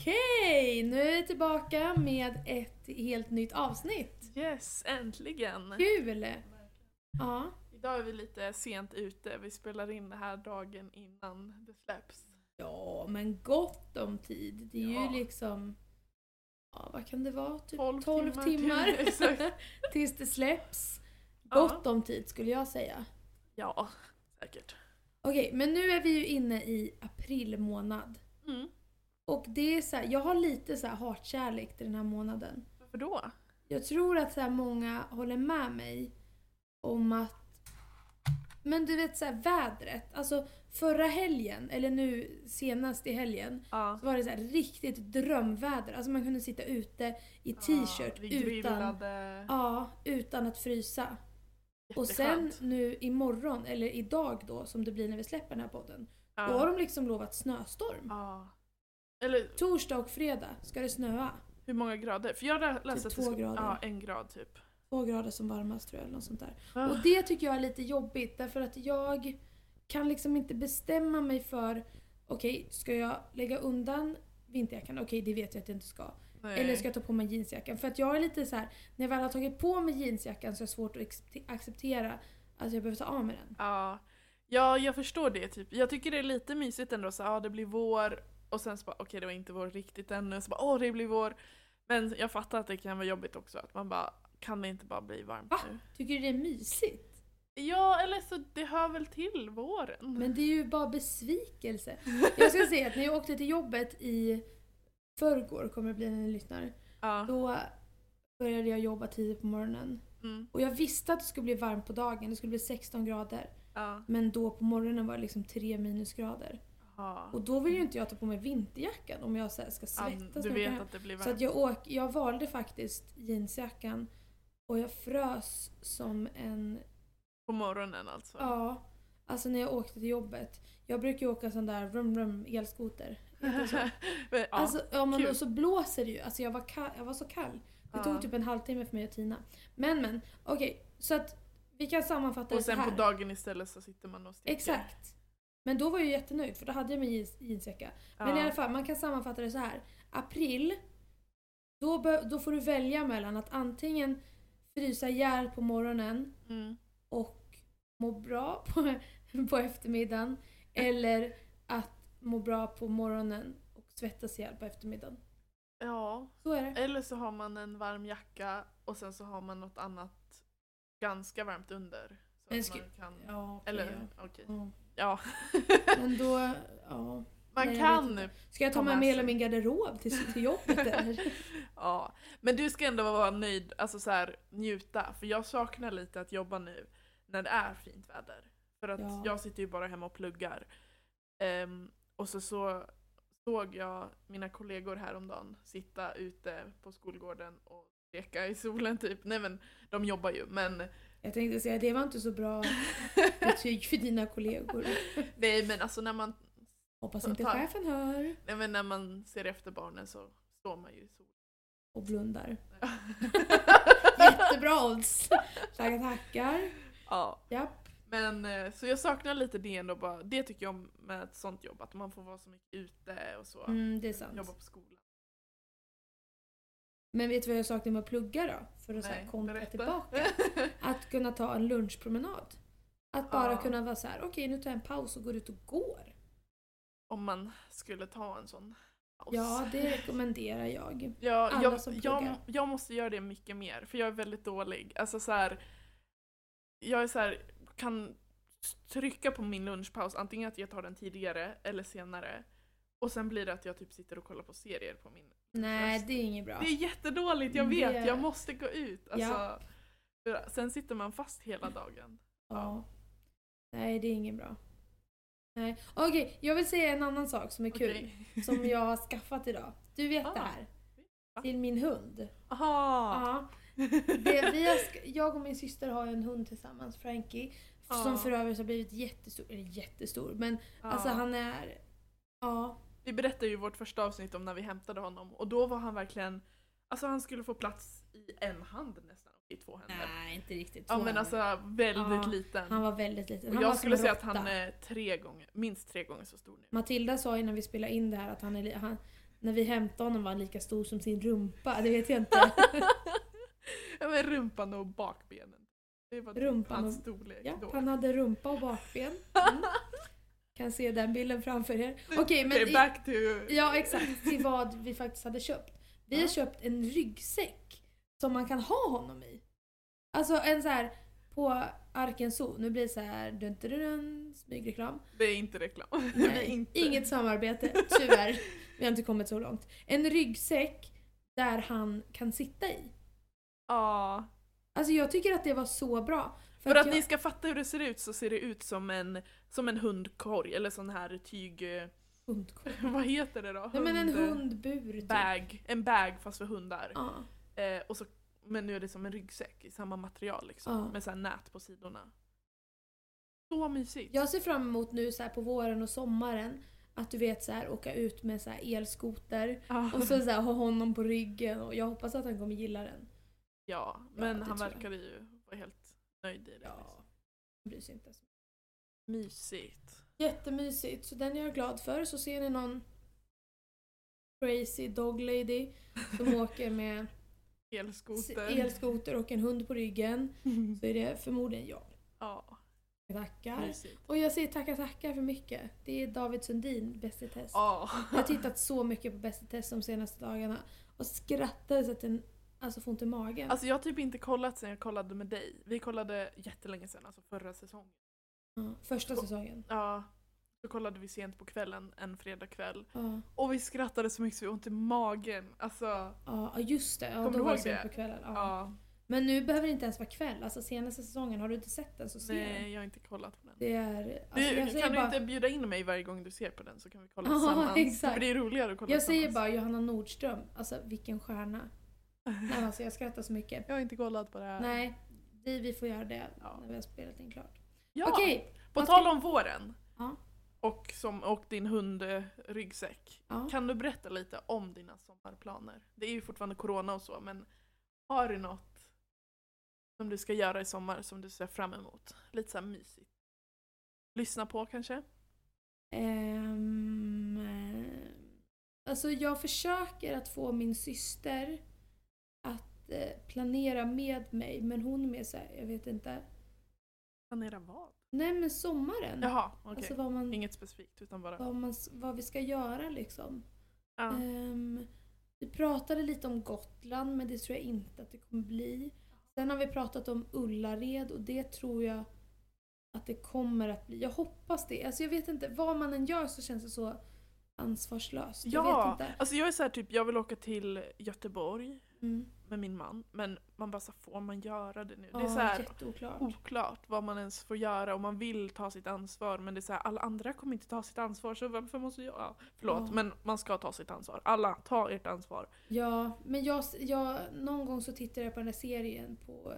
Okej, nu är vi tillbaka med ett helt nytt avsnitt. Yes, äntligen! Kul! Ja, Idag är vi lite sent ute, vi spelar in det här dagen innan det släpps. ja men gott om tid. Det är Ja. ju liksom, ja vad kan det vara? Typ 12 12, timmar timmar, till, tills det släpps. Ja. Gott om tid skulle jag säga. Ja, säkert. Okej, men nu är vi ju inne i april månad. Mm. Och det är så här, jag har lite så här hatkärlek till den här månaden. Varför då? Jag tror att så här många håller med mig om att men du vet så här, vädret, alltså förra helgen, eller nu senast i helgen, Ja. så var det så här riktigt drömväder. Alltså man kunde sitta ute i t-shirt Ja, utan, ja, utan att frysa. Och sen nu imorgon, eller idag då, som det blir när vi släpper den här podden, Ja. då har de liksom lovat snöstorm. Ja. Eller Torsdag och fredag ska det snöa. hur många grader? För jag läste att det Typ två ska... grader. Ja, en grad typ. Två grader som varmast tror jag, eller något sånt där. Ah. Och det tycker jag är lite jobbigt därför att jag kan liksom inte bestämma mig för okej, ska jag lägga undan vinterjackan? Okej, det vet jag att jag inte ska. Nej. Eller ska jag ta på mig jeansjackan? För att jag är lite så här, när jag väl har tagit på mig jeansjackan så är det svårt att accepte- acceptera att jag behöver ta av mig den. Ja. ja, jag förstår det typ. Jag tycker det är lite mysigt ändå så ja det blir vår och sen så bara okej det var inte vår riktigt ännu, så bara åh det blir vår. Men jag fattar att det kan vara jobbigt också att man bara kan det inte bara bli varmt Va? nu? Tycker du det är mysigt? Ja, eller så det hör väl till våren. Men det är ju bara besvikelse. Jag ska säga att när jag åkte till jobbet i förrgår, kommer det bli när ni lyssnar, Ja. då började jag jobba tidigt på morgonen. Mm. Och jag visste att det skulle bli varmt på dagen, det skulle bli 16 grader. Ja. Men då på morgonen var det liksom 3 minusgrader. Ja. Och då vill ju inte jag ta på mig vinterjackan om jag ska svettas. du vet att det blir. Så att jag, åk, jag valde faktiskt jeansjackan och jag frös som en... På morgonen alltså. Ja, alltså när jag åkte till jobbet. Jag brukar ju åka sån där rum rum elskoter. Så? Ja. Alltså, ja, men då så blåser det ju. Alltså jag var, kall, jag var så kall. Det Ja. tog typ en halvtimme för mig att tina. Men men, okej. så att vi kan sammanfatta och det så sen här. på dagen istället så sitter man och steker. Exakt. Men då var jag jättenöjd för då hade jag min jeans, jeansjacka. Men Ja. i alla fall, man kan sammanfatta det så här. April, då, då får du välja mellan att antingen frysa ihjäl på morgonen Mm. och må bra på, på eftermiddagen. Eller att må bra på morgonen och svettas ihjäl på eftermiddagen. Ja. Så är det. Eller så har man en varm jacka och sen så har man något annat ganska varmt under. Så att man kan... Ja, okej, Eller ja. okej. Ja. Ja. Men då, ja. Man Nej, kan. Ska jag ta med mig hela min garderob till, till jobbet eller? Ja. Men du ska ändå vara nöjd, alltså så här, njuta. För jag saknar lite att jobba nu när det är fint väder. För att Ja. jag sitter ju bara hemma och pluggar. Ehm, och så, så såg jag mina kollegor häromdagen sitta ute på skolgården och leka i solen typ. Nej men de jobbar ju men Jag tänkte säga, det var inte så bra betyg för dina kollegor. nej men alltså när man, Hoppas inte Ta- chefen hör nej, men när man ser efter barnen så står man ju i solen. och blundar. Ja. Jättebra odds! Tackar, tackar. ja. Japp. Men eh, så jag saknar lite det ändå bara, det tycker jag om med ett sånt jobb, att man får vara så mycket ute och så. Mm, det är sant. Jobba på skolan. Men vet du vad jag saknar med att plugga då? För att så här Nej, kontra berätta. tillbaka. Att kunna ta en lunchpromenad. Att bara Ja. kunna vara så här: okej nu tar jag en paus och går ut och går. Om man skulle ta en sån paus. Ja, det rekommenderar jag. Ja, Alla jag, som jag, pluggar. jag måste göra det mycket mer, för jag är väldigt dålig. Alltså så här, jag är så här, kan trycka på min lunchpaus, antingen att jag tar den tidigare eller senare. Och sen blir det att jag typ sitter och kollar på serier på min Nej, det är inget bra. Det är jättedåligt, jag Det- vet. Jag måste gå ut. Alltså, Ja. Sen sitter man fast hela dagen. Ja. Nej, det är inget bra. Nej. Okej, jag vill säga en annan sak som är kul. Okej. Som jag har skaffat idag. Du vet Ah. det här? Till min hund. Aha! Ja. Det, vi har, sk- jag och min syster har en hund tillsammans, Frankie. Som Ah. för övrigt har blivit jättestor. Eller jättestor, men Ja. alltså han är... Ja. Vi berättade ju vårt första avsnitt om när vi hämtade honom och då var han verkligen Alltså han skulle få plats i en hand nästan, i två händer. Nej, inte riktigt. Ja så men alltså väldigt Ja, liten. Han var väldigt liten. och Han var jag skulle säga att han är tre gånger, minst tre gånger så stor nu. Matilda sa innan vi spelade in det här att han är, han, när vi hämtade honom var han lika stor som sin rumpa. Det vet jag inte. ja, men rumpan och bakbenen. Det var Rumpan hans och- storlek Ja, då. han hade rumpa och bakben. Mm. Kan se den bilden framför er. Okej, men Okej, i- back to... Ja, exakt. Till vad vi faktiskt hade köpt. Vi har Ja. köpt en ryggsäck som man kan ha honom i. Alltså en så här på Arken Zoo. Nu blir det så här dun, dun, dun, smygreklam. Det är inte reklam. det är Nej, inte. Inget samarbete, tyvärr. Vi har inte kommit så långt. En ryggsäck där han kan sitta i. Ja. Alltså jag tycker att det var så bra. För att jag, ni ska fatta hur det ser ut så ser det ut som en, som en hundkorg eller sån här tyg... eh, Hundkorg. Vad heter det då? Nej men en Hund- hundbur typ. Bag. En bag fast för hundar. Ja. Eh, och så, men nu är det som en ryggsäck i samma material liksom. Ja. Med så här nät på sidorna. Så mysigt. Jag ser fram emot nu så här på våren och sommaren att du vet så här åka ut med så här elskoter Ja. och så, så här, ha honom på ryggen och jag hoppas att han kommer gilla den. ja, men han verkade ju vara helt nöjd i det. Ja. liksom. Han bryr sig inte. så. Mysigt. Jättemysigt, så den är jag glad för. Så ser ni någon crazy dog lady som åker med Elskoter. elskoter och en hund på ryggen så är det förmodligen jag. ja, Tackar. mysigt. Och jag säger tackar tackar för mycket. Det är David Sundin, Bäst i test. Ja. Jag har tittat så mycket på Bäst i test de senaste dagarna och skrattade så att den alltså får ont i magen. Alltså jag har typ inte kollat sen jag kollade med dig. Vi kollade jättelänge sen, alltså förra säsongen. ja, första säsongen. Ja. Så kollade vi sent på kvällen, en fredagkväll. Ja, Och vi skrattade så mycket så vi ont i magen. Alltså, ja just det. Ja, då du var det sent på kvällen. Ja. ja. Men nu behöver det inte ens vara kväll. Alltså senaste säsongen, har du inte sett den så se den. Nej, jag har inte kollat på den. Det är... Alltså, Du, kan du bara, inte bjuda in mig varje gång du ser på den så kan vi kolla Ja, tillsammans? exakt. För det är roligare att kolla jag säger bara Johanna Nordström. Alltså vilken stjärna. Nej, alltså, jag skrattar så mycket. Jag har inte kollat på det här. Nej, vi, vi får göra det Ja. när vi har spelat in klart. Ja. Okej, På tal om våren. Ja. Och, som, och din hundryggsäck. Ja. Kan du berätta lite om dina sommarplaner? Det är ju fortfarande corona och så men har du något som du ska göra i sommar som du ser fram emot? Lite så här mysigt. Lyssna på kanske? Eh, alltså jag försöker att få min syster att eh, planera med mig men hon är mer såhär, jag vet inte. Planera vad? Nej men sommaren. Jaha, okej. Alltså vad, man, Inget specifikt utan bara... vad, man, vad vi ska göra liksom. Ja. Ehm, vi pratade lite om Gotland men det tror jag inte att det kommer bli. Sen har vi pratat om Ullared och det tror jag att det kommer att bli. Jag hoppas det. Alltså jag vet inte, vad man än gör så känns det så ansvarslöst. Jag vet Ja, inte. alltså jag är så här typ, jag vill åka till Göteborg Mm. med min man men man bara så får man göra det nu? Ja, det är så här oklart vad man ens får göra och man vill ta sitt ansvar men det är så här, alla andra kommer inte ta sitt ansvar så varför måste jag? Ja, förlåt Ja. men man ska ta sitt ansvar. Alla, ta ert ansvar. Ja, men jag, jag, någon gång så tittade jag på den här serien på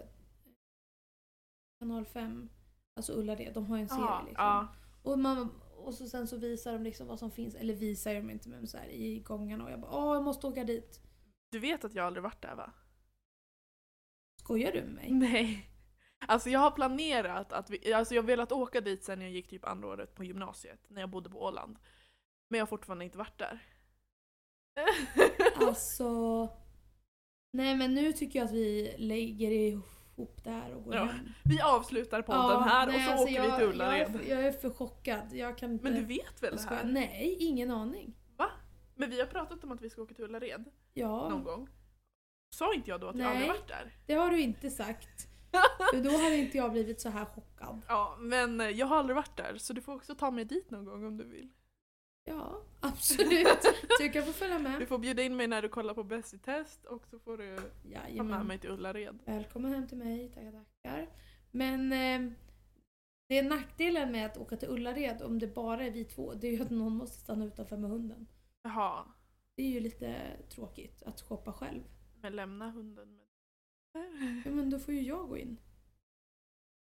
kanal 5. Alltså Ullared, de har ju en serie liksom. Och, man, och så sen så visar de liksom vad som finns, eller visar de inte men så här, i gångarna och jag bara åh jag måste åka dit. Du vet att jag aldrig varit där va? Skojar du med mig? Nej. Alltså jag har planerat att vi, alltså jag velat åka dit sen jag gick typ andra året på gymnasiet när jag bodde på Åland. Men jag har fortfarande inte varit där. Alltså... Nej men nu tycker jag att vi lägger ihop det här och går Ja, hem. Vi avslutar podden här och nej, så alltså åker jag, vi till jag, Ullared. är, jag är för chockad. Jag kan inte... Men du vet väl jag det här? Nej, ingen aning. Men vi har pratat om att vi ska åka till Ullared Ja, någon gång. Sa inte jag då att jag Nej. aldrig varit där? det har du inte sagt. För då hade inte jag blivit så här chockad. Ja, men jag har aldrig varit där så du får också ta mig dit någon gång om du vill. Ja, absolut. Du kan få följa Du med. får bjuda in mig när du kollar på Bäst i test och så får du ta med Jajamän. mig till Ullared. Välkommen hem till mig, tackar tackar. Men eh, det är nackdelen med att åka till Ullared om det bara är vi två, det är ju att någon måste stanna utanför med hunden. Jaha, Det är ju lite tråkigt att shoppa själv. men lämna hunden med... Ja, men då får ju jag gå in.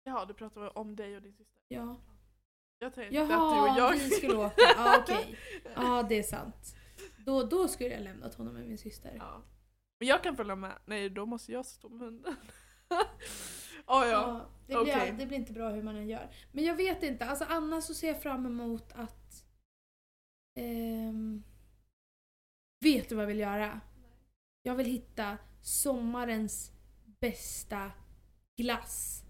Jaha, du pratar om dig och din syster. Ja. Jag tänkte att du Jaha, och jag... vi skulle åka. Ja, okej. Ja, det är sant. Då, då skulle jag lämnat honom med min syster. Ja. Men jag kan följa med. Nej, då måste jag stå med hunden. oh, ja. det, blir, okej. det blir inte bra hur man än gör. Men jag vet inte, alltså annars så ser jag fram emot att ehm, du vad jag vill göra? Jag vill hitta sommarens bästa glass.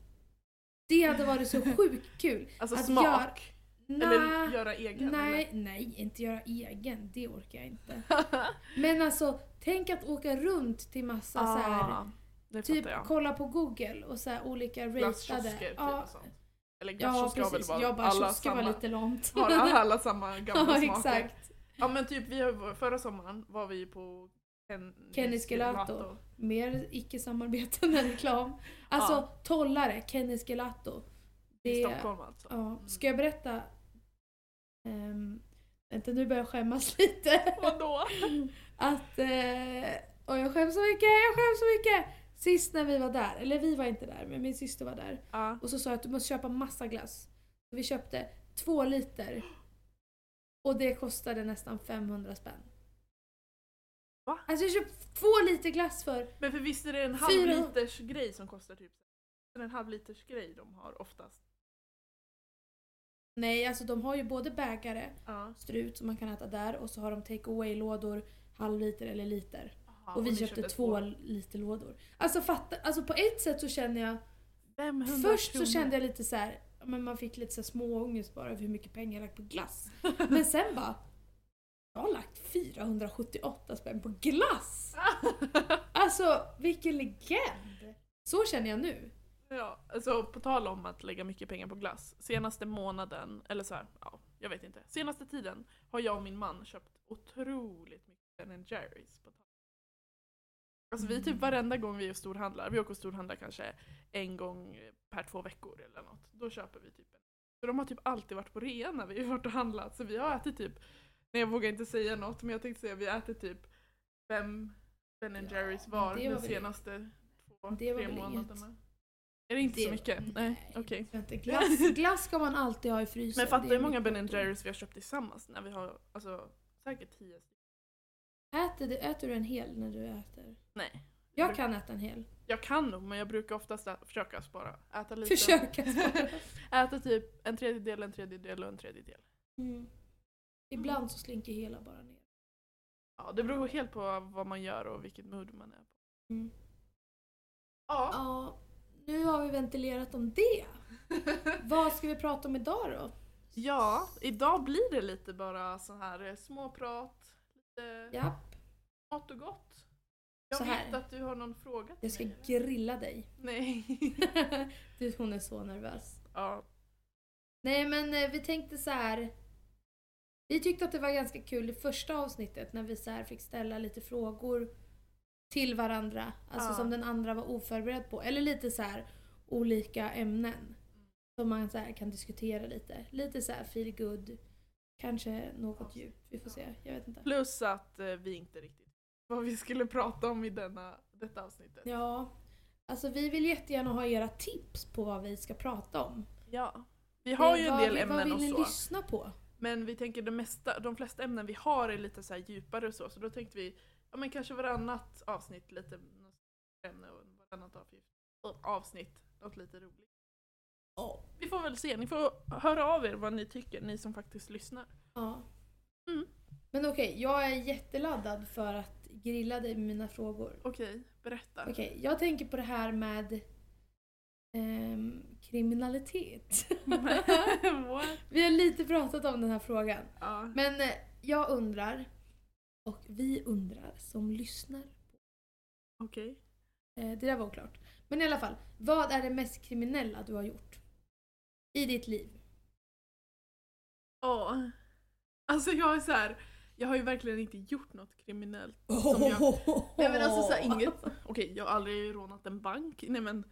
Det hade varit så sjukt kul. Alltså Att smak. gör- Eller göra egen? nej, nej, inte göra egen. Det orkar jag inte. Men alltså, tänk att åka runt till massa så här, ah, typ jag. kolla på google och så här olika ratade. Typ sånt. Eller ja precis. bara Jag bara, alla kiosker var samma. lite långt. Har alla samma gamla ja, smaker. exakt. Ja men typ vi förra sommaren var vi på Ken, Kenny's Gelato. Mer icke-samarbetande reklam. Alltså, Ja. tollare, Kennys Gelato. I Det, Stockholm alltså. ja. Ska jag berätta? Um, vänta, nu börjar jag skämmas lite. Vadå? att, eh, och jag skäms så mycket, jag skäms så mycket! Sist när vi var där, eller vi var inte där, men min syster var där. Ja. Och så sa jag att du måste köpa massa glass. Vi köpte två liter. Och det kostade nästan 500 spänn. Va? Alltså jag köpte två liter glass för... Men för visst är det en halv Fyra- liters grej som kostar typ det är en halv liters grej de har oftast. Nej, alltså de har ju både bägare, Ja. strut som man kan äta där och så har de take away-lådor, halv liter eller liter. Aha, och vi ni köpte, två liter lådor. Alltså fatta, alltså på ett sätt så känner jag 500 Först kronor. så kände jag lite så här, men man fick lite så här småångest bara över hur mycket pengar jag lagt på glass. Men sen bara, jag har lagt 478 spänn på glass! Alltså vilken legend! Så känner jag nu. Ja, alltså på tal om att lägga mycket pengar på glass. Senaste månaden, eller så här, ja, jag vet inte. Senaste tiden har jag och min man köpt otroligt mycket Ben Jerrys. På tal. Alltså vi typ Mm. varenda gång vi är storhandlar, vi åker och storhandlar kanske en gång per två veckor eller något. Då köper vi typ en. Så de har typ alltid varit på rea när vi har varit och handlat. Så vi har ätit typ, nej jag vågar inte säga något men jag tänkte säga vi äter typ fem Ben Jerrys var de senaste två, tre väl inget. månaderna. Är det inte så Det- mycket? Nej, okej. inte. Glass, glass ska man alltid ha i frysen. Men fatta hur många Ben. Jerrys vi har köpt tillsammans när vi har, alltså säkert tio. Äter du, äter du en hel när du äter? Nej. Jag kan äta en hel. Jag kan nog men jag brukar oftast ä- försöka spara. Äta lite. Försöka. Äta typ en tredjedel, en tredjedel och en tredjedel. Mm. Ibland så slinker hela bara ner. Ja, det beror helt på vad man gör och vilket mood man är på. Mm. Ja. Ja, nu har vi ventilerat om det. Vad ska vi prata om idag då? ja, idag blir det lite bara så här eh, småprat, lite Japp, mat och gott. Jag Så här. vet att du har någon fråga till jag ska mig. grilla dig. Nej. du, hon är så nervös. ja. Nej men eh, vi tänkte så här. Vi tyckte att det var ganska kul i första avsnittet när vi så fick ställa lite frågor till varandra. Alltså Ja. som den andra var oförberedd på. Eller lite så här olika ämnen. Som man så kan diskutera lite. Lite så här feel good. Kanske något djupt. Vi får se. Jag vet inte. Plus att eh, vi inte riktigt vad vi skulle prata om i denna, detta avsnittet. Ja. Alltså vi vill jättegärna ha era tips på vad vi ska prata om. Ja. Vi har ju en vad, del Vad ämnen vill och ni så. lyssna på? Men vi tänker det mesta, de flesta ämnen vi har är lite så här djupare och så. Så då tänkte vi, ja men kanske varannat avsnitt lite ämne och varannat avsnitt, något lite roligt. Ja. Vi får väl se, ni får höra av er vad ni tycker, ni som faktiskt lyssnar. Ja. Mm. Men okej, jag är jätteladdad för att grilla dig med mina frågor. Okej, berätta. Okej, jag tänker på det här med ehm, kriminalitet. Vi har lite pratat om den här frågan. Ja. Men eh, jag undrar, och vi undrar som lyssnar. Okej. Eh, det där var oklart. Men i alla fall, vad är det mest kriminella du har gjort? I ditt liv? Ja. Alltså jag är så här. jag har ju verkligen inte gjort något kriminellt. Som jag, Nej men alltså så här, inget, okej jag har aldrig rånat en bank, nej men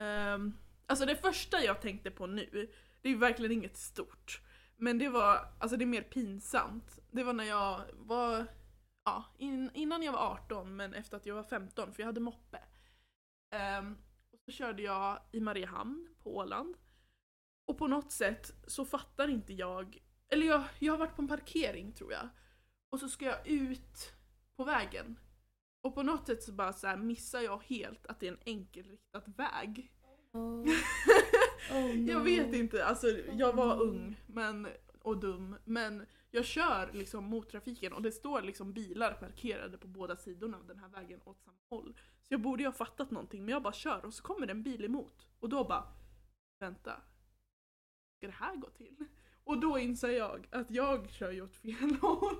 Um, Alltså det första jag tänkte på nu, det är ju verkligen inget stort. Men det var, alltså det är mer pinsamt. Det var när jag var, ja in, innan jag var 18 men efter att jag var 15 för jag hade moppe. Um, och så körde jag i Mariehamn på Åland. Och på något sätt så fattar inte jag, eller jag, jag har varit på en parkering tror jag. Och så ska jag ut på vägen. Och på något sätt så bara så här missar jag helt att det är en enkelriktad väg. Oh. Oh, no. Jag vet inte, alltså jag var ung men och dum, men jag kör liksom mot trafiken och det står liksom bilar parkerade på båda sidorna av den här vägen åt samma håll. Så jag borde ju ha fattat någonting, men jag bara kör och så kommer det en bil emot. Och då bara, vänta, ska det här gå till? Och då inser jag att jag kör ju åt fel håll.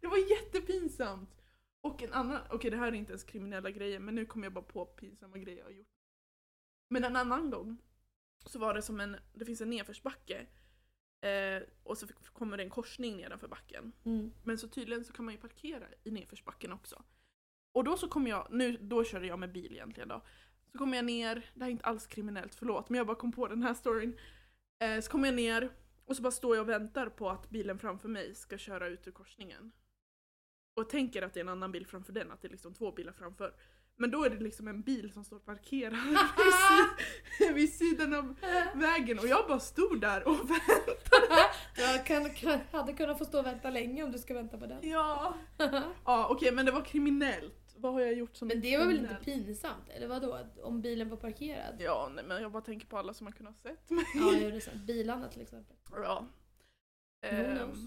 Det var jättepinsamt! Och en annan, okej det här är inte ens kriminella grejer, men nu kommer jag bara på pinsamma grejer jag har gjort. Men en annan gång så var det som en, det finns en nedförsbacke eh, och så kommer det en korsning nedanför backen. Mm. Men så tydligen så kan man ju parkera i nedförsbacken också. Och då så kommer jag, nu, då körde jag med bil egentligen då. Så kommer jag ner, det här är inte alls kriminellt, förlåt, men jag bara kom på den här storyn. Eh, så kommer jag ner och så bara står jag och väntar på att bilen framför mig ska köra ut ur korsningen. Och tänker att det är en annan bil framför den, att det är liksom två bilar framför. Men då är det liksom en bil som står parkerad vid, si- vid sidan av vägen och jag bara stod där och väntade. Jag kan, kan, hade kunnat få stå och vänta länge om du ska vänta på den. Ja, ja okej men det var kriminellt. Vad har jag gjort som Men det var väl inte pinsamt? Eller vadå? Om bilen var parkerad? Ja, nej, men jag bara tänker på alla som har kunnat sett mig. Ja, det är sant. Bilarna till exempel. Ja. Who Ehm, knows?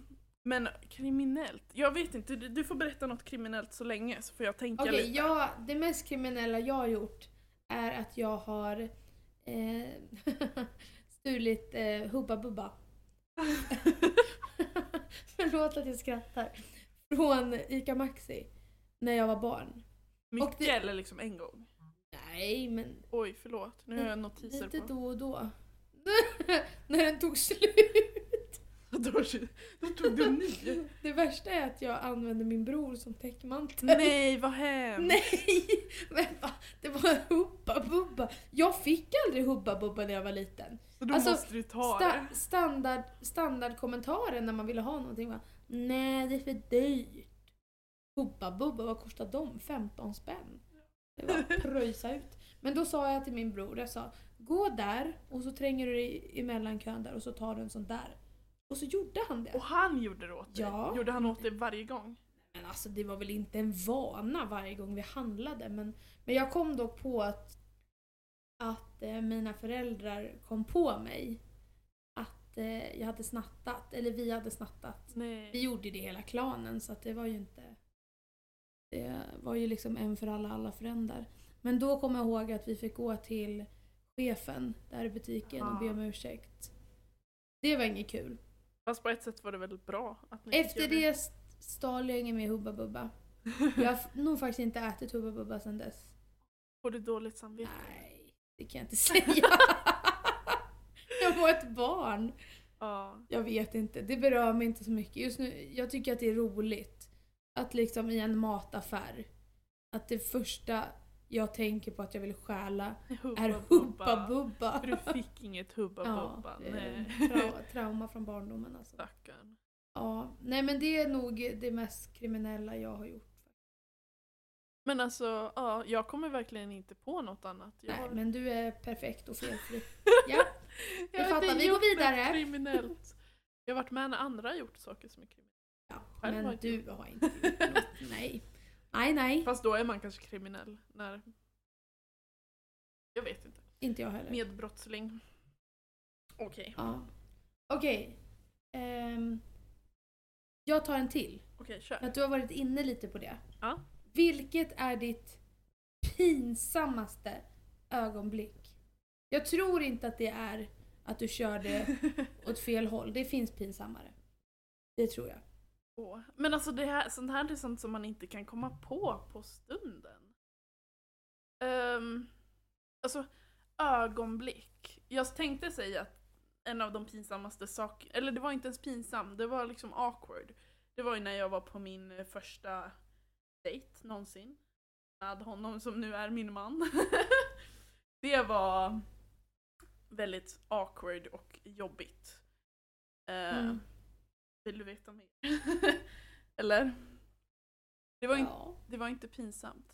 Men kriminellt? Jag vet inte, du, du får berätta något kriminellt så länge så får jag tänka Okej, lite. jag, det mest kriminella jag har gjort är att jag har eh, stulit eh, Hubba Bubba. Förlåt att jag skrattar. Från ICA Maxi. När jag var barn. Mycket det- eller liksom en gång? Nej, men Oj, förlåt. Nu har jag notiser lite på. då och då. när den tog slut. Då, då tog du ny. Det värsta är att jag använde min bror som täckmantel. Nej, vad hemskt. Nej! Men va? Det var Hubba Bubba. Jag fick aldrig Hubba Bubba när jag var liten. Så då Alltså, måste du ta Sta- det. standard, standardkommentaren när man ville ha någonting var Nej, det är för dyrt. Hubba Bubba, vad kostar de? 15 spänn. Det var pröjsa ut. Men då sa jag till min bror, jag sa Gå där och så tränger du dig emellan kön där och så tar du en sån där. Och så gjorde han det. Och han gjorde det åt dig? Ja. Gjorde han åt dig varje gång? Men alltså det var väl inte en vana varje gång vi handlade men, men jag kom dock på att, att eh, mina föräldrar kom på mig att eh, jag hade snattat, eller vi hade snattat. Vi Nej. gjorde det hela klanen så att det var ju inte... Det var ju liksom en för alla, alla för en där. Men då kom jag ihåg att vi fick gå till chefen där i butiken och be om ursäkt. Det var inget kul. Fast på ett sätt var det väl bra att ni Efter det st- stal jag inget mer Hubba Bubba. Jag har nog faktiskt inte ätit Hubba Bubba sedan dess. Får du dåligt samvete? Nej, det kan jag inte säga. jag var ett barn. Ja. Jag vet inte, det berör mig inte så mycket. Just nu, jag tycker att det är roligt. Att liksom i en mataffär, att det första jag tänker på att jag vill stjäla Hubba är Hubba Bubba. För du fick inget Hubba Ja, Bubba. Nej. tra- trauma från barndomen alltså. Stackarn. Ja, nej men det är nog det mest kriminella jag har gjort. Men alltså, ja, jag kommer verkligen inte på något annat. Jag Nej, har- men du är perfekt och felfri. Ja, jag har fattar. Vi går vidare. kriminellt. Jag har varit med när andra har gjort saker som är kriminellt. ja Själv men inte du har inte gjort något. Nej. Nej, nej. Fast då är man kanske kriminell när... Jag vet inte. Inte jag heller. Medbrottsling. Okej, Ja. Okej. Ehm, jag tar en till. okej För kör. att du har varit inne lite på det. Ja. Vilket är ditt pinsammaste ögonblick? Jag tror inte att det är att du körde åt fel håll. Det finns pinsammare. Det tror jag. Oh. Men alltså det här, sånt här är sånt som man inte kan komma på på stunden. Um, alltså ögonblick. Jag tänkte säga att en av de pinsammaste sakerna, eller det var inte ens pinsam, det var liksom awkward. Det var ju när jag var på min eh, första dejt någonsin. Med honom som nu är min man. det var väldigt awkward och jobbigt. Eh, Mm. Vill du veta mer? Eller? Det var, Ja. det var inte pinsamt.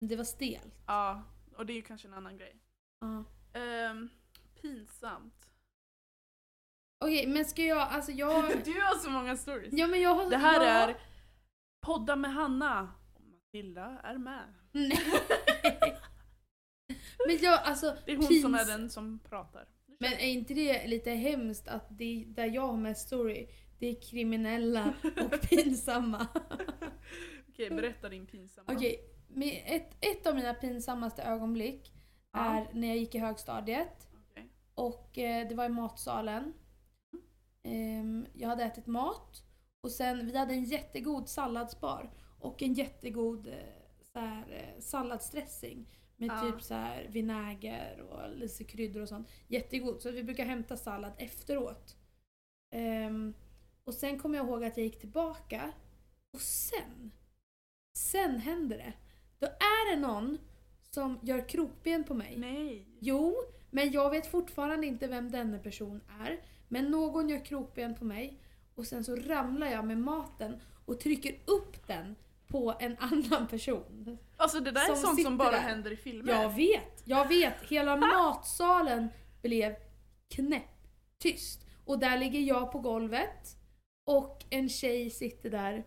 Det var stelt. Ja, och det är ju kanske en annan grej. Ja. Ehm, pinsamt. Okej, men ska jag, alltså jag... Du har så många stories. Ja men jag har... Det här jag, är Podda med Hanna. Och Matilda är med. Nej. men jag, alltså... Det är hon pins- som är den som pratar. Men är inte det lite hemskt att det där jag har mest story, det är kriminella och pinsamma. Okej, berätta din pinsamma. Okej, med ett, ett av mina pinsammaste ögonblick Ja. är när jag gick i högstadiet. Okej. Och eh, det var i matsalen. Ehm, jag hade ätit mat och sen vi hade en jättegod salladsbar och en jättegod eh, så här, eh, salladsdressing med Ja. typ så här vinäger och lite kryddor och sånt. Jättegod, så vi brukar hämta sallad efteråt. Ehm, och sen kommer jag ihåg att jag gick tillbaka och sen, sen händer det. Då är det någon som gör krokben på mig. Nej. Jo, men jag vet fortfarande inte vem denna person är. Men någon gör krokben på mig och sen så ramlar jag med maten och trycker upp den på en annan person. Alltså det där är sånt som bara där. händer i filmer. Jag vet, jag vet. Hela matsalen blev knäpptyst. Och där ligger jag på golvet och en tjej sitter där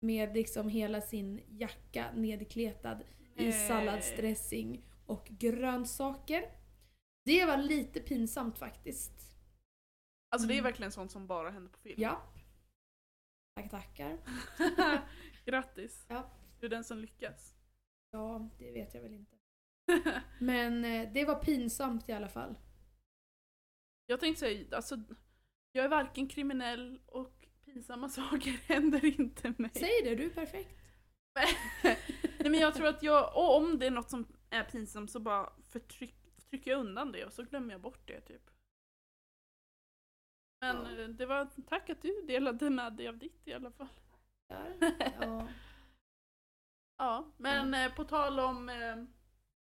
med liksom hela sin jacka nedkletad i Nej. salladsdressing och grönsaker. Det var lite pinsamt faktiskt. Alltså det är Mm. verkligen sånt som bara händer på film. Ja. Tack, tackar. Grattis. Ja. Du är den som lyckas. Ja, det vet jag väl inte. Men eh, det var pinsamt i alla fall. Jag tänkte säga, alltså jag är varken kriminell och pinsamma saker händer inte mig. Säg det, du är perfekt. Nej men jag tror att jag, och om det är något som är pinsamt så bara förtryck, trycker jag undan det och så glömmer jag bort det typ. Men Ja. eh, det var tack att du delade med dig av ditt i alla fall. Där. Ja. Ja, men eh, på tal om eh,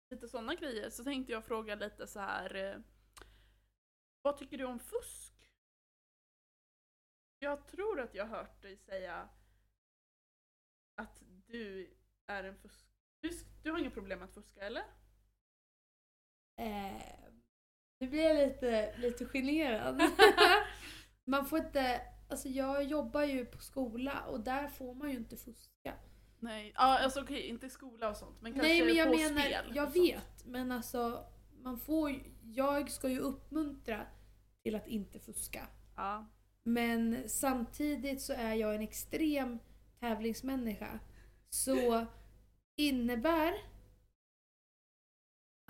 lite sådana grejer så tänkte jag fråga lite så här. Eh, vad tycker du om fusk? Jag tror att jag har hört dig säga att du är en fusk... Du, du har inga problem att fuska eller? Eh, nu blir jag lite, lite generad. man får inte, alltså jag jobbar ju på skola och där får man ju inte fuska. Nej, ja, alltså okej, inte i skola och sånt men kanske Nej men jag på menar, spel. jag vet men alltså man får jag ska ju uppmuntra till att inte fuska. Ja. Men samtidigt så är jag en extrem tävlingsmänniska. Så innebär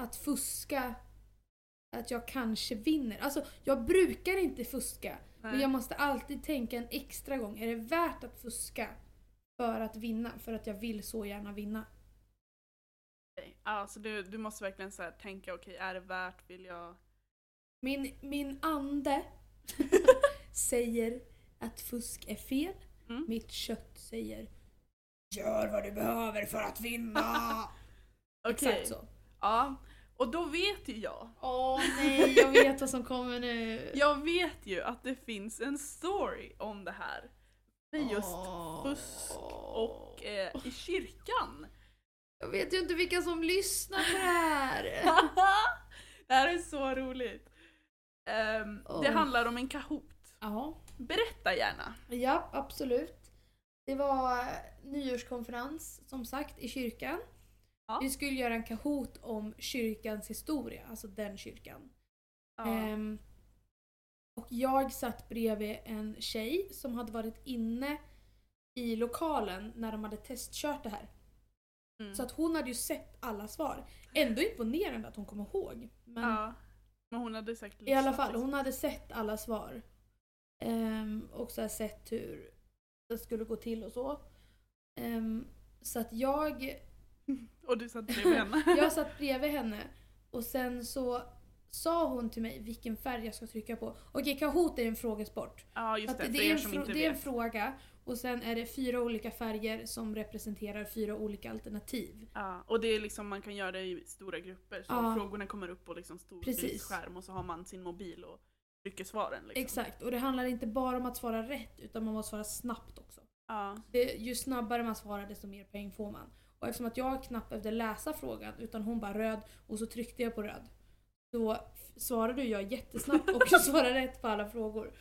att fuska att jag kanske vinner. Alltså jag brukar inte fuska. Men jag måste alltid tänka en extra gång. Är det värt att fuska för att vinna? För att jag vill så gärna vinna. Okej. Ja, så du, du måste verkligen så tänka, okej är det värt, vill jag... Min, min ande säger att fusk är fel. Mm. Mitt kött säger Gör vad du behöver för att vinna! Okej. Exakt så. Ja, och då vet ju jag. Åh nej, jag vet vad som kommer nu. Jag vet ju att det finns en story om det här. Med just Åh. fusk och eh, i kyrkan. Jag vet ju inte vilka som lyssnar på det här. det här är så roligt. Ehm, Det Åh. handlar om en Kahoot. Ja. Berätta gärna. ja, absolut. Det var nyårskonferens, som sagt, i kyrkan. Ja. Vi skulle göra en Kahoot om kyrkans historia, alltså den kyrkan. Ja. Ehm, och jag satt bredvid en tjej som hade varit inne i lokalen när de hade testkört det här. Mm. Så att hon hade ju sett alla svar. Ändå imponerande att hon kom ihåg. Men ja. Men hon hade säkert i alla fall, liksom. hon hade sett alla svar. Ehm, och så sett hur det skulle gå till och så. Ehm, så att jag, Och du satt bredvid henne. jag satt bredvid henne och sen så sa hon till mig vilken färg jag ska trycka på. Okej, Kahoot är en frågesport. ja just det, det, är en det är en fråga och sen är det fyra olika färger som representerar fyra olika alternativ. Ja, och det är liksom, man kan göra det i stora grupper. Så Ja. frågorna kommer upp på liksom stor Precis. skärm och så har man sin mobil och trycker svaren. Liksom. Exakt, och det handlar inte bara om att svara rätt utan man måste svara snabbt också. Ja. Det, ju snabbare man svarar desto mer poäng får man. Och eftersom att jag knappt behövde läsa frågan utan hon bara röd och så tryckte jag på röd. F- svarade jag jättesnabbt och svarade rätt på alla frågor.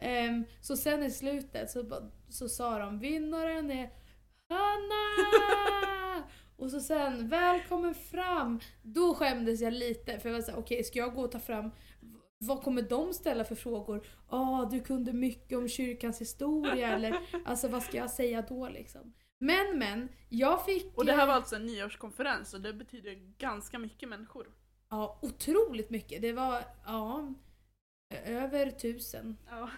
Ehm, så sen i slutet så, så sa de vinnaren är Hanna! Och så sen välkommen fram! Då skämdes jag lite för jag var såhär okej ska jag gå och ta fram vad kommer de ställa för frågor? Ja, ah, du kunde mycket om kyrkans historia eller alltså vad ska jag säga då liksom? Men men, jag fick... Och det här var alltså en nyårskonferens och det betyder ganska mycket människor. Ja, otroligt mycket. Det var, ja, över tusen. Ja.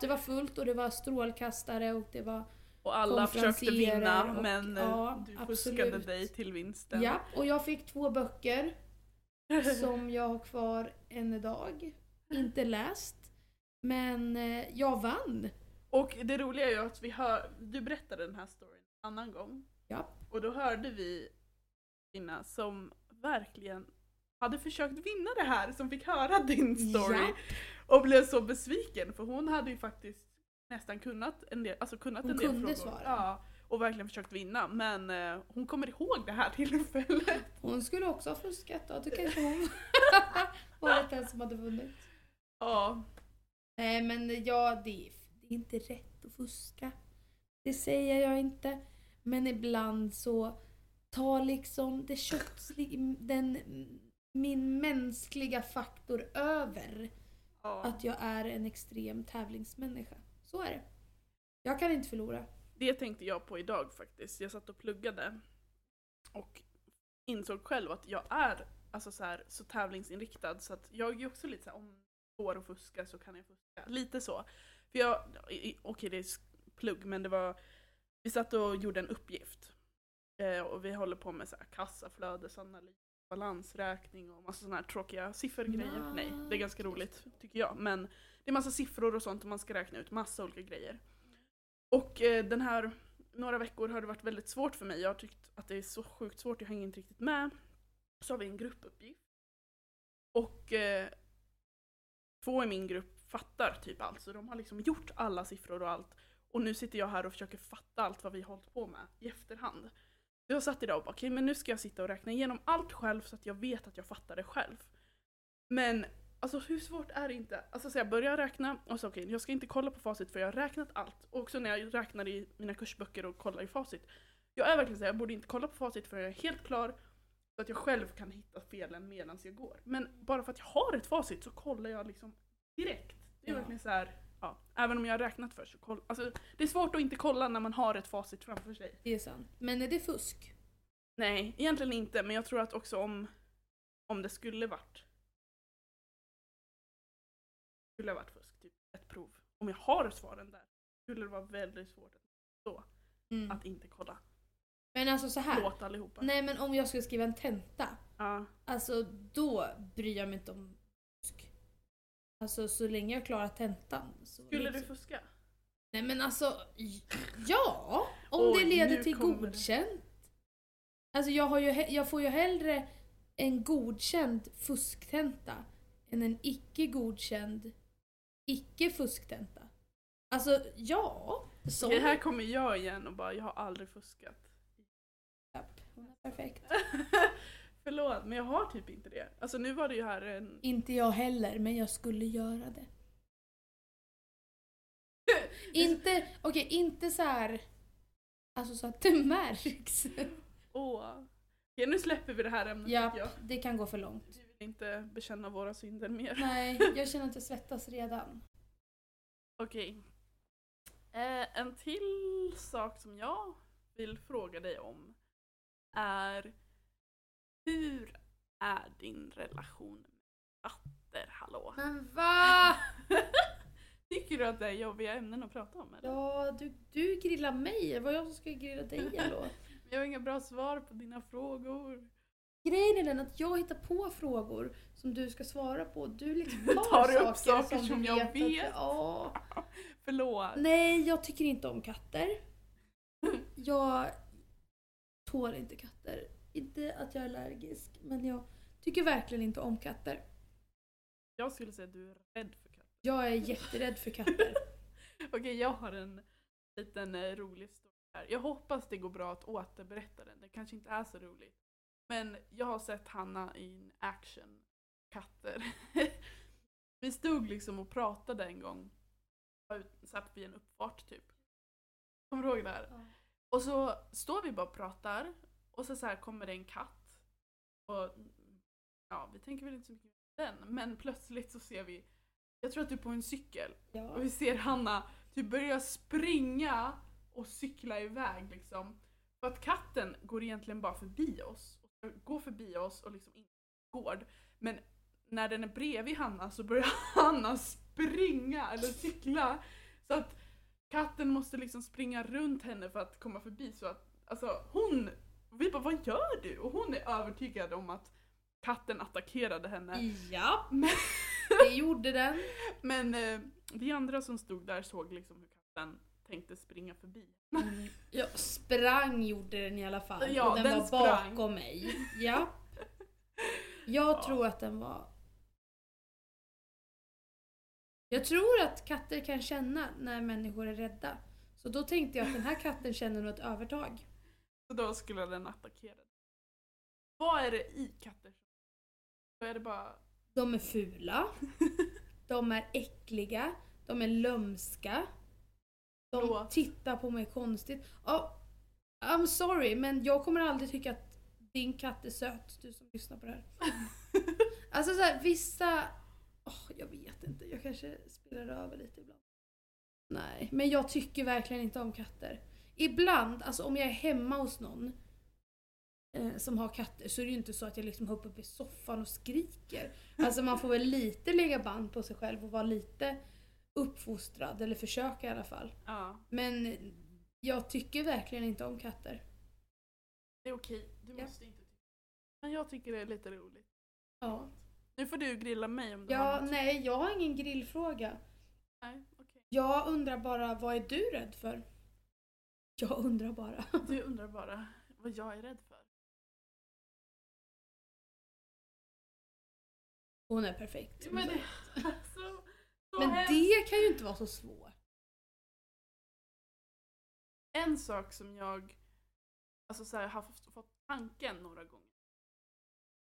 Det var fullt och det var strålkastare och det var Och alla försökte vinna och- men eh, ja, du fuskade absolut. dig till vinsten. Ja, och jag fick två böcker som jag har kvar än idag. Inte läst. Men eh, jag vann. Och det roliga är ju att vi hör, du berättade den här storyn annan gång. Ja. Och då hörde vi kvinna som verkligen hade försökt vinna det här, som fick höra din story. Ja. Och blev så besviken för hon hade ju faktiskt nästan kunnat en del, alltså kunnat Hon en del kunde frågor. svara. Ja, och verkligen försökt vinna. Men eh, hon kommer ihåg det här tillfället. Hon skulle också ha fuskat då. Då kanske hon varit den som hade vunnit. Ja, Nej men ja, det är, det är inte rätt att fuska. Det säger jag inte. Men ibland så tar liksom det köttsliga, den, min mänskliga faktor över ja. att jag är en extrem tävlingsmänniska. Så är det. Jag kan inte förlora. Det tänkte jag på idag faktiskt. Jag satt och pluggade och insåg själv att jag är alltså så, här, så tävlingsinriktad så att jag är också lite så här, om det går att fuska så kan jag fuska. Lite så. För jag, okej det är s- plugg men det var, vi satt och gjorde en uppgift. Eh, och vi håller på med så här kassaflödesanalys, balansräkning och massa sådana här tråkiga siffergrejer. Nej, det är ganska roligt tycker jag. Men det är massa siffror och sånt och man ska räkna ut massa olika grejer. Och eh, den här, några veckor har det varit väldigt svårt för mig. Jag har tyckt att det är så sjukt svårt, jag hänger inte riktigt med. Så har vi en gruppuppgift. Och eh, två i min grupp fattar typ allt, så de har liksom gjort alla siffror och allt. Och nu sitter jag här och försöker fatta allt vad vi har hållit på med i efterhand. Jag satt idag och bara, okej men nu ska jag sitta och räkna igenom allt själv så att jag vet att jag fattar det själv. Men Alltså hur svårt är det inte? Alltså så jag börjar räkna och så okej, jag ska inte kolla på facit för jag har räknat allt. Och också när jag räknar i mina kursböcker och kollar i facit. Jag är verkligen så här, jag borde inte kolla på facit för jag är helt klar. Så att jag själv kan hitta felen medan jag går. Men bara för att jag har ett facit så kollar jag liksom direkt. Det är Ja. verkligen så här, ja, även om jag har räknat först så koll, alltså, Det är svårt att inte kolla när man har ett facit framför sig. Det är sant. Men är det fusk? Nej, egentligen inte. Men jag tror att också om, om det skulle varit skulle ha varit fusk, typ ett prov. Om jag har svaren där skulle det vara väldigt svårt att, Mm. att inte kolla. Men alltså så här. Förlåt allihopa. Nej men om jag skulle skriva en tenta. Ja, Alltså då bryr jag mig inte om. Alltså så länge jag klarar tentan. Så skulle du liksom. fuska? Nej men alltså, ja! Om Oj, det leder till kommer det. godkänt. Alltså jag, har ju, jag får ju hellre en godkänd fusktenta än en icke godkänd icke fusktenta. Alltså ja, så. Det här kommer jag igen och bara, jag har aldrig fuskat. Japp, Hon är perfekt. Förlåt, men jag har typ inte det. Alltså nu var det ju här en... Inte jag heller, men jag skulle göra det. Inte, okej, inte så här. Alltså så att det märks. Åh. Okej, nu släpper vi det här ämnet Ja, tycker jag. det kan gå för långt. Vi vill inte bekänna våra synder mer. Nej, jag känner att jag svettas redan. Okej. Eh, en till sak som jag vill fråga dig om är hur är din relation med katter? Hallå? Men va? Tycker du att det är jobbiga ämnen att prata om eller? Ja, du, du grillar mig. Det var jag som ska grilla dig eller? Jag har inga bra svar på dina frågor. Grejen är den att jag hittar på frågor som du ska svara på. Du liksom tar, Tar upp saker du som jag att- vet. Ja. Förlåt. Nej, jag tycker inte om katter. Jag tål inte katter. Inte att jag är allergisk, men jag tycker verkligen inte om katter. Jag skulle säga att du är rädd för katter. Jag är jätterädd för katter. Okej, jag har en liten eh, rolig story här. Jag hoppas det går bra att återberätta den. Det kanske inte är så roligt. Men jag har sett Hanna i en action. Katter. Vi stod liksom och pratade en gång. Satt vid en uppfart typ. Kommer du ihåg det här? Och så står vi bara och pratar och så, så här kommer det en katt. Och ja, vi tänker väl inte så mycket den. Men plötsligt så ser vi, jag tror att du är på en cykel, Ja. och vi ser Hanna typ börja springa och cykla iväg liksom. För att katten går egentligen bara förbi oss. Och ska gå förbi oss och liksom in i gård. Men när den är bredvid Hanna så börjar Hanna springa eller cykla. Så att katten måste liksom springa runt henne för att komma förbi. Så att, alltså hon, vi bara vad gör du? Och hon är övertygad om att katten attackerade henne. Ja, Men, det gjorde den. men eh, vi andra som stod där såg liksom hur katten tänkte springa förbi. Mm. Ja, sprang gjorde den i alla fall. Ja, och den, den var sprang. bakom mig. Ja. Jag Ja. tror att den var... Jag tror att katter kan känna när människor är rädda. Så då tänkte jag att den här katten känner något övertag. Så då skulle den attackera. Vad är det i katter? Då är det bara... De är fula, de är äckliga, de är lömska. De Förlåt. tittar på mig konstigt. Ja, I'm sorry, men jag kommer aldrig tycka att din katt är söt, du som lyssnar på det här. Alltså så här, vissa... åh, jag vet inte, jag kanske spelar över lite ibland. Nej, men jag tycker verkligen inte om katter. Ibland, alltså om jag är hemma hos någon eh, som har katter så är det ju inte så att jag liksom hoppar upp i soffan och skriker. Alltså man får väl lite lägga band på sig själv och vara lite uppfostrad, eller försöka i alla fall. ja, Men jag tycker verkligen inte om katter. det är okej. Du Ja. måste inte tycka. Men jag tycker det är lite roligt. Ja. Nu får du grilla mig om du har Ja, något. nej, jag har ingen grillfråga. nej okej. Jag undrar bara, vad är du rädd för? Jag undrar bara. Du undrar bara vad jag är rädd för. Hon är perfekt. Men, det, alltså, så Men det kan ju inte vara så svårt. En sak som jag alltså, så här, har fått, fått tanken några gånger.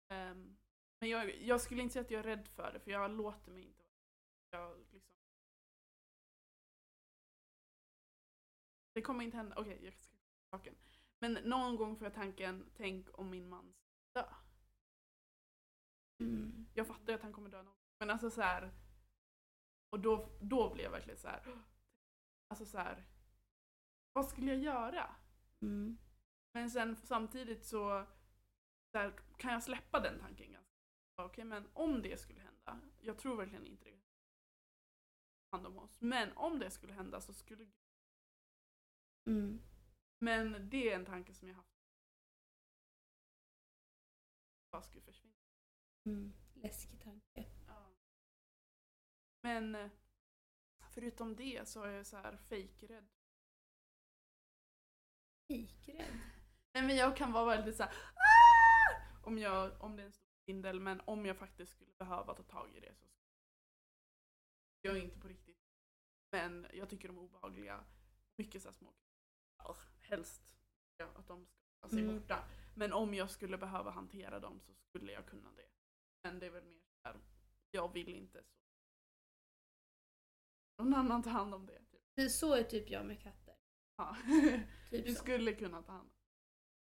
Ehm, men jag, jag skulle inte säga att jag är rädd för det, för jag låter mig inte vara jag, liksom, Det kommer inte hända. Okej, jag ska saken. Men någon gång får jag tanken, tänk om min man dö. Mm. Jag fattar ju att han kommer dö någon gång. Men alltså så här. Och då, då blir jag verkligen så här. Alltså så här. Vad skulle jag göra? Mm. Men sen samtidigt så, så här, kan jag släppa den tanken ganska Okej, men om det skulle hända. Jag tror verkligen inte det. Hand om oss. Men om det skulle hända så skulle Mm. Men det är en tanke som jag haft. Bara skulle försvinna. Mm. Läskig tanke. Ja. Men eh, förutom det så är jag så här fejkrädd. Fikrädd. Nej men jag kan vara väldigt så här, "Ah!" om, jag, om det är en stor spindel men om jag faktiskt skulle behöva ta tag i det så jag är inte på riktigt. Men jag tycker de är obehagliga. Mycket så små Helst ja, att de ska hålla sig Mm. borta. Men om jag skulle behöva hantera dem så skulle jag kunna det. Men det är väl mer så här, jag vill inte så. Någon annan tar hand om det. Typ. Så är typ jag med katter. Ja. Typ Du så. skulle kunna ta hand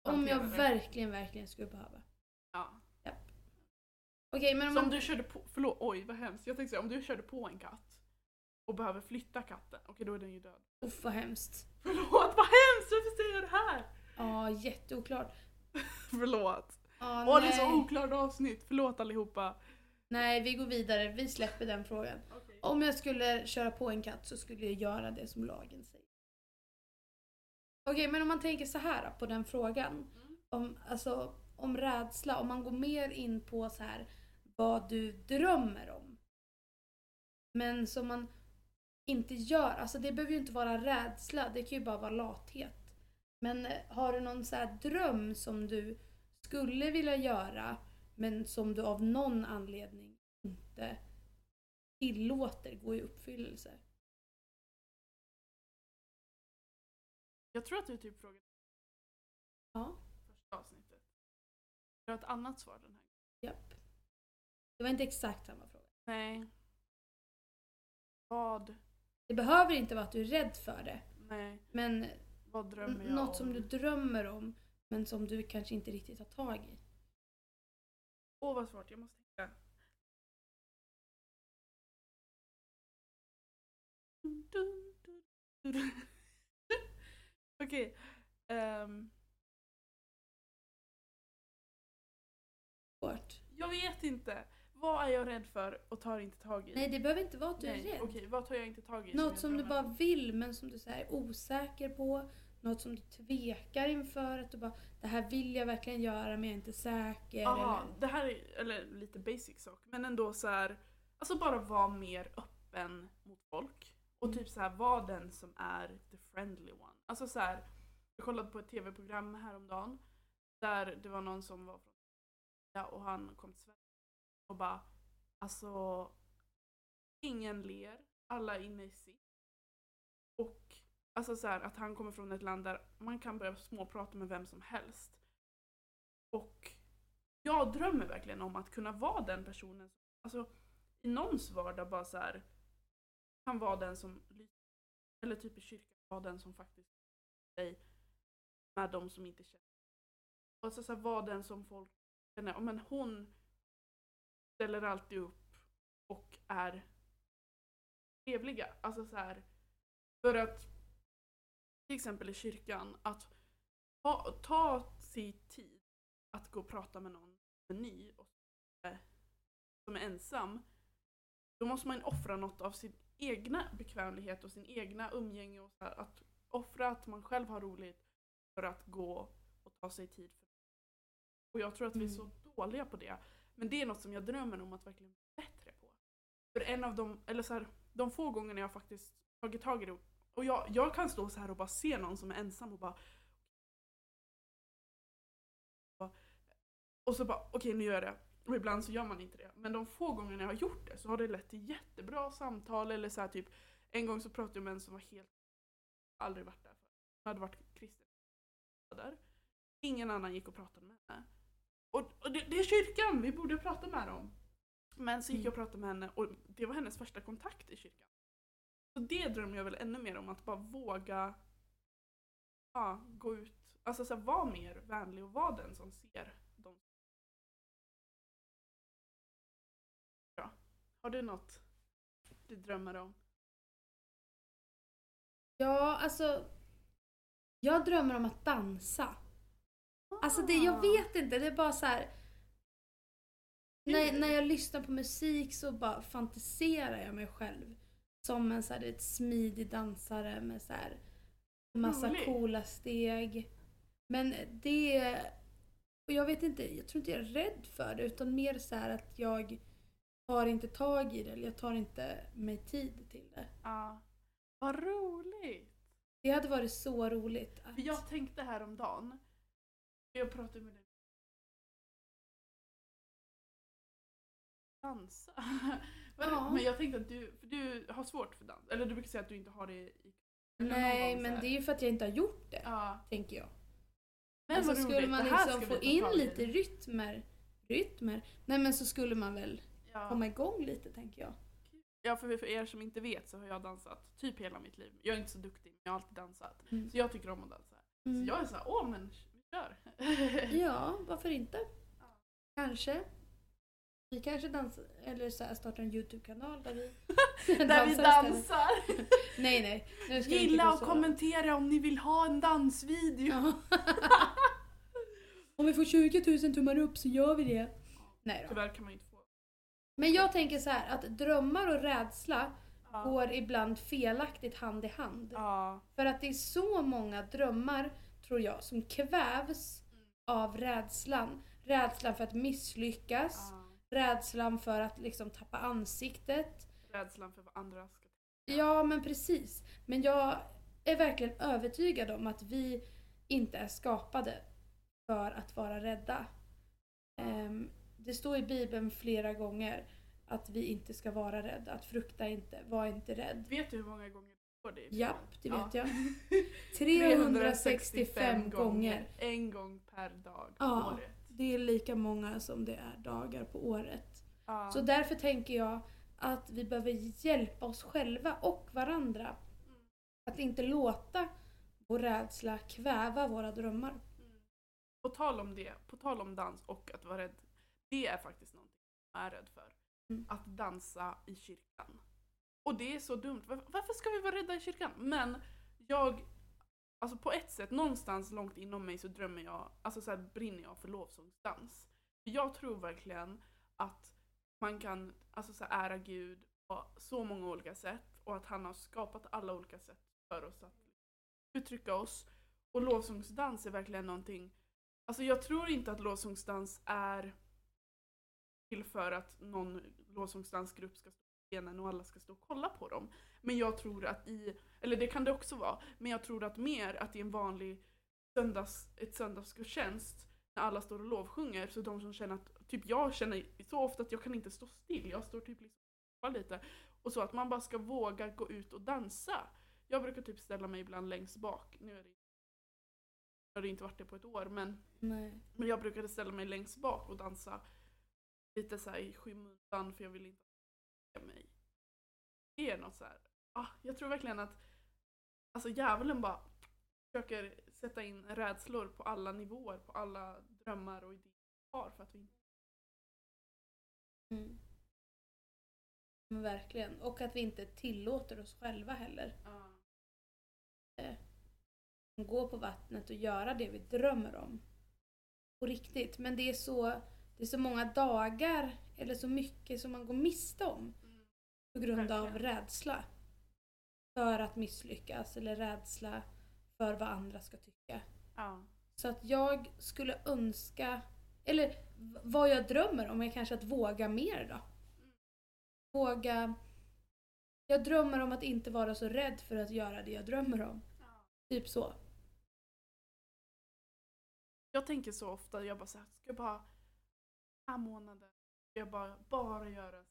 Om jag hantera det. verkligen, verkligen skulle behöva. Ja. Okej, men om Så om man... du körde på, förlåt, oj vad hemskt. Jag tänkte säga om du körde på en katt och behöver flytta katten, okej då är den ju död. Uff vad hemskt. Förlåt, vad hemskt! Varför säger jag det här? Ja, jätteoklart. Förlåt. Ja, Åh det är så oklart avsnitt, förlåt allihopa. nej, vi går vidare. Vi släpper den frågan. Okej. Om jag skulle köra på en katt så skulle jag göra det som lagen säger. Okej, men om man tänker så här på den frågan. Mm. Om, alltså, om rädsla, om man går mer in på så här vad du drömmer om. Men som man inte gör, alltså det behöver ju inte vara rädsla, det kan ju bara vara lathet. Men eh, har du någon så här dröm som du skulle vilja göra men som du av någon anledning inte tillåter gå i uppfyllelse? Jag tror att du typ frågade Ja, första avsnittet. Jag har ett annat svar den här japp. Det var inte exakt samma fråga. Nej. Vad? Det behöver inte vara att du är rädd för det. Nej. Men Vad drömmer jag något som du drömmer om men som du kanske inte riktigt har tag i. Åh oh, vad svårt, jag måste tänka. Okej. Okay. Um. Svårt. Jag vet inte. Vad är jag rädd för och tar inte tag i? Nej, det behöver inte vara att du är Nej, rädd. Okej, vad tar jag inte tag i? Något som du bara vill men som du så är osäker på. Något som du tvekar inför. Att du bara, det här vill jag verkligen göra men jag är inte säker. Eller, det här är eller, lite basic sak, men ändå så här, alltså bara vara mer öppen mot folk. Och Mm. typ så här, vara den som är the friendly one. Alltså så här, jag kollade på ett tv-program häromdagen där det var någon som var från ja, och han kom till Sverige och bara alltså ingen ler, alla är inne i sitt. Och alltså så här, att han kommer från ett land där man kan börja småprata med vem som helst. Och jag drömmer verkligen om att kunna vara den personen. Alltså i någons vardag bara så här kan vara den som. Eller typ i kyrkan vara den som faktiskt dig med de som inte känner. Och alltså så här, vara den som folk känner, men hon ställer alltid upp och är trevliga. Alltså så här, för att till exempel i kyrkan att ta, ta sig tid att gå och prata med någon som är ny och som är- ensam. Då måste man offra något av sin egna bekvämlighet och sin egna umgänge. Och så här, att offra att man själv har roligt för att gå och ta sig tid. För och jag tror att vi är så dåliga på det. Men det är något som jag drömmer om att verkligen bli bättre på. För en av de, eller så här, de få gångerna jag faktiskt tagit tag i det och jag, jag kan stå så här och bara se någon som är ensam och bara och så bara okej nu gör jag det. Och ibland så gör man inte det. Men de få gångerna jag har gjort det så har det lett till jättebra samtal eller så här typ en gång så pratade jag med en som var helt aldrig varit där förut. Hon hade varit kristen. Ingen annan gick och pratade med henne. Och, och det, det är kyrkan, vi borde prata med dem. Men så gick jag och pratade med henne och det var hennes första kontakt i kyrkan. Så det drömmer jag väl ännu mer om, att bara våga ja, gå ut, alltså så här, vara mer vänlig och vara den som ser dem. Bra. Har du något du drömmer om? Ja, alltså. Jag drömmer om att dansa. Alltså det, jag vet inte, det är bara så här. När, när jag lyssnar på musik så bara fantiserar jag mig själv som en så här, ett smidig dansare med så här massa Roligt. coola steg. Men det... Och jag vet inte, jag tror inte jag är rädd för det utan mer så här att jag tar inte tag i det eller jag tar inte mig tid till det. Ja. Vad roligt! Det hade varit så roligt. Att... Jag tänkte häromdagen, jag pratade med dig dansa. Ja. Men jag tänkte att du, för du har svårt för dans, eller du brukar säga att du inte har det i... Nej, men det är ju för att jag inte har gjort det, Ja. tänker jag. Men alltså skulle man liksom få in lite rytmer, rytmer, nej men så skulle man väl Ja. komma igång lite tänker jag. ja, för, för er som inte vet så har jag dansat typ hela mitt liv. Jag är inte så duktig, men jag har alltid dansat. Mm. Så jag tycker om att dansa. Mm. Så jag är såhär, åh men kör. Ja, varför inte? Kanske. Vi kanske dansar, eller så här, startar en YouTube-kanal där vi Där vi istället. dansar. Nej, nej. Nu ska vi Gilla och så. kommentera om ni vill ha en dansvideo. Om vi får 20 000 tummar upp så gör vi det. Nej då. Tyvärr kan man inte få. Men jag tänker så här att drömmar och rädsla Ja. går ibland felaktigt hand i hand. Ja. För att det är så många drömmar, tror jag, som kvävs Mm. av rädslan. Rädslan för att misslyckas, Ja. rädslan för att liksom tappa ansiktet. Rädslan för vad andra ska Ja, men precis. Men jag är verkligen övertygad om att vi inte är skapade för att vara rädda. Ehm, det står i Bibeln flera gånger att vi inte ska vara rädda, att frukta inte, var inte rädd. Vet du hur många gånger det Bibeln? Japp, det vet Ja. jag. 365 gånger. En gång per dag Ja. året. Det är lika många som det är dagar på året. Ja. Så därför tänker jag att vi behöver hjälpa oss själva och varandra. Mm. Att inte låta vår rädsla kväva våra drömmar. Mm. På tal om det, på tal om dans och att vara rädd. Det är faktiskt någonting jag är rädd för. Mm. Att dansa i kyrkan. Och det är så dumt. Varför, ska vi vara rädda i kyrkan? Men jag, alltså på ett sätt, någonstans långt inom mig så drömmer jag, alltså så här brinner jag för lovsångsdans. Jag tror verkligen att man kan alltså så här ära Gud på så många olika sätt och att han har skapat alla olika sätt för oss att uttrycka oss. Och lovsångsdans är verkligen någonting, alltså jag tror inte att lovsångsdans är till för att någon lovsångsdansgrupp ska stå scenen och alla ska stå och kolla på dem. Men jag tror att i, eller det kan det också vara, men jag tror att mer att i en vanlig söndags, ett söndagsgudstjänst när alla står och lovsjunger, så de som känner att, typ jag känner så ofta att jag kan inte stå still, jag står typ liksom lite. Och så att man bara ska våga gå ut och dansa. Jag brukar typ ställa mig ibland längst bak, nu är det, har det inte varit det på ett år, men Nej. men jag brukade ställa mig längst bak och dansa lite så i skymundan för jag ville inte mig. Det är något så här. Ah, jag tror verkligen att alltså djävulen bara försöker sätta in rädslor på alla nivåer, på alla drömmar och idéer vi har för att vi inte... Mm. Verkligen. Och att vi inte tillåter oss själva heller. Gå på vattnet och göra det vi drömmer om. På riktigt. Men det är så, det är så många dagar eller så mycket som man går miste om. På grund av rädsla. För att misslyckas eller rädsla för vad andra ska tycka. Ja. Så att jag skulle önska, eller vad jag drömmer om är kanske att våga mer då. Våga... Jag drömmer om att inte vara så rädd för att göra det jag drömmer om. Typ så. Jag tänker så ofta, jag bara så här, ska jag bara, här månaden, ska jag bara, bara göra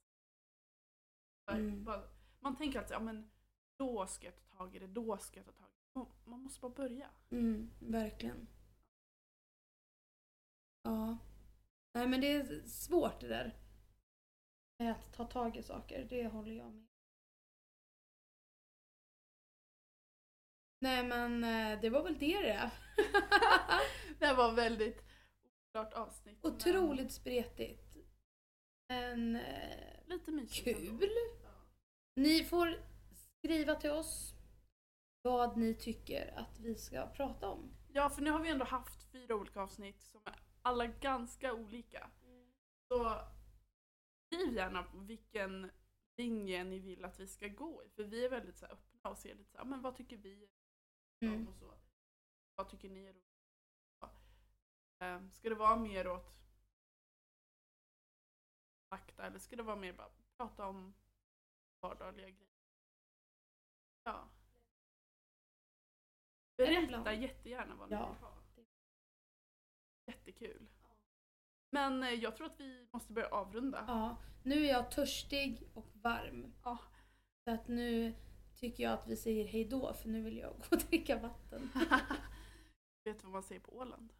Mm. bara, Man tänker alltid, ja men då ska jag ta tag i det, då ska jag ta tag i det. Man- Man måste bara börja. Mm, verkligen. Ja. Nej men det är svårt det där. Med att ta tag i saker, det håller jag med. Nej men eh, det var väl det det. det var väldigt oklart avsnitt. men Otroligt spretigt. Men eh, Lite mysigt. kul. Ni får skriva till oss vad ni tycker att vi ska prata om. Ja, för nu har vi ändå haft fyra olika avsnitt som är alla ganska olika. Så skriv gärna vilken linje ni vill att vi ska gå i. För vi är väldigt så öppna och ser lite så här, men vad tycker vi Mm. och så. Vad tycker ni är roligt? Eh, Ska det vara mer åt fakta eller ska det vara mer bara prata om vardagliga grejer? Ja. Berätta jättegärna vad ni Ja. vill ha. Jättekul. Men eh, jag tror att vi måste börja avrunda. Ja, nu är jag törstig och varm. Ja. Så att nu tycker jag att vi säger hej då för nu vill jag gå och dricka vatten. Vet du vad man säger på Åland?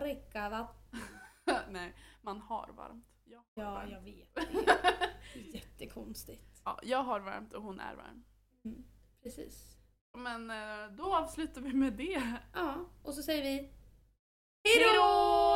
Dricka vatten. Nej, man har varmt. Ja, varmt. jag vet. Det är jättekonstigt. ja, jag har varmt och hon är varm. Mm, precis. Men eh, då avslutar vi med det. Ja, och så säger vi Hej då!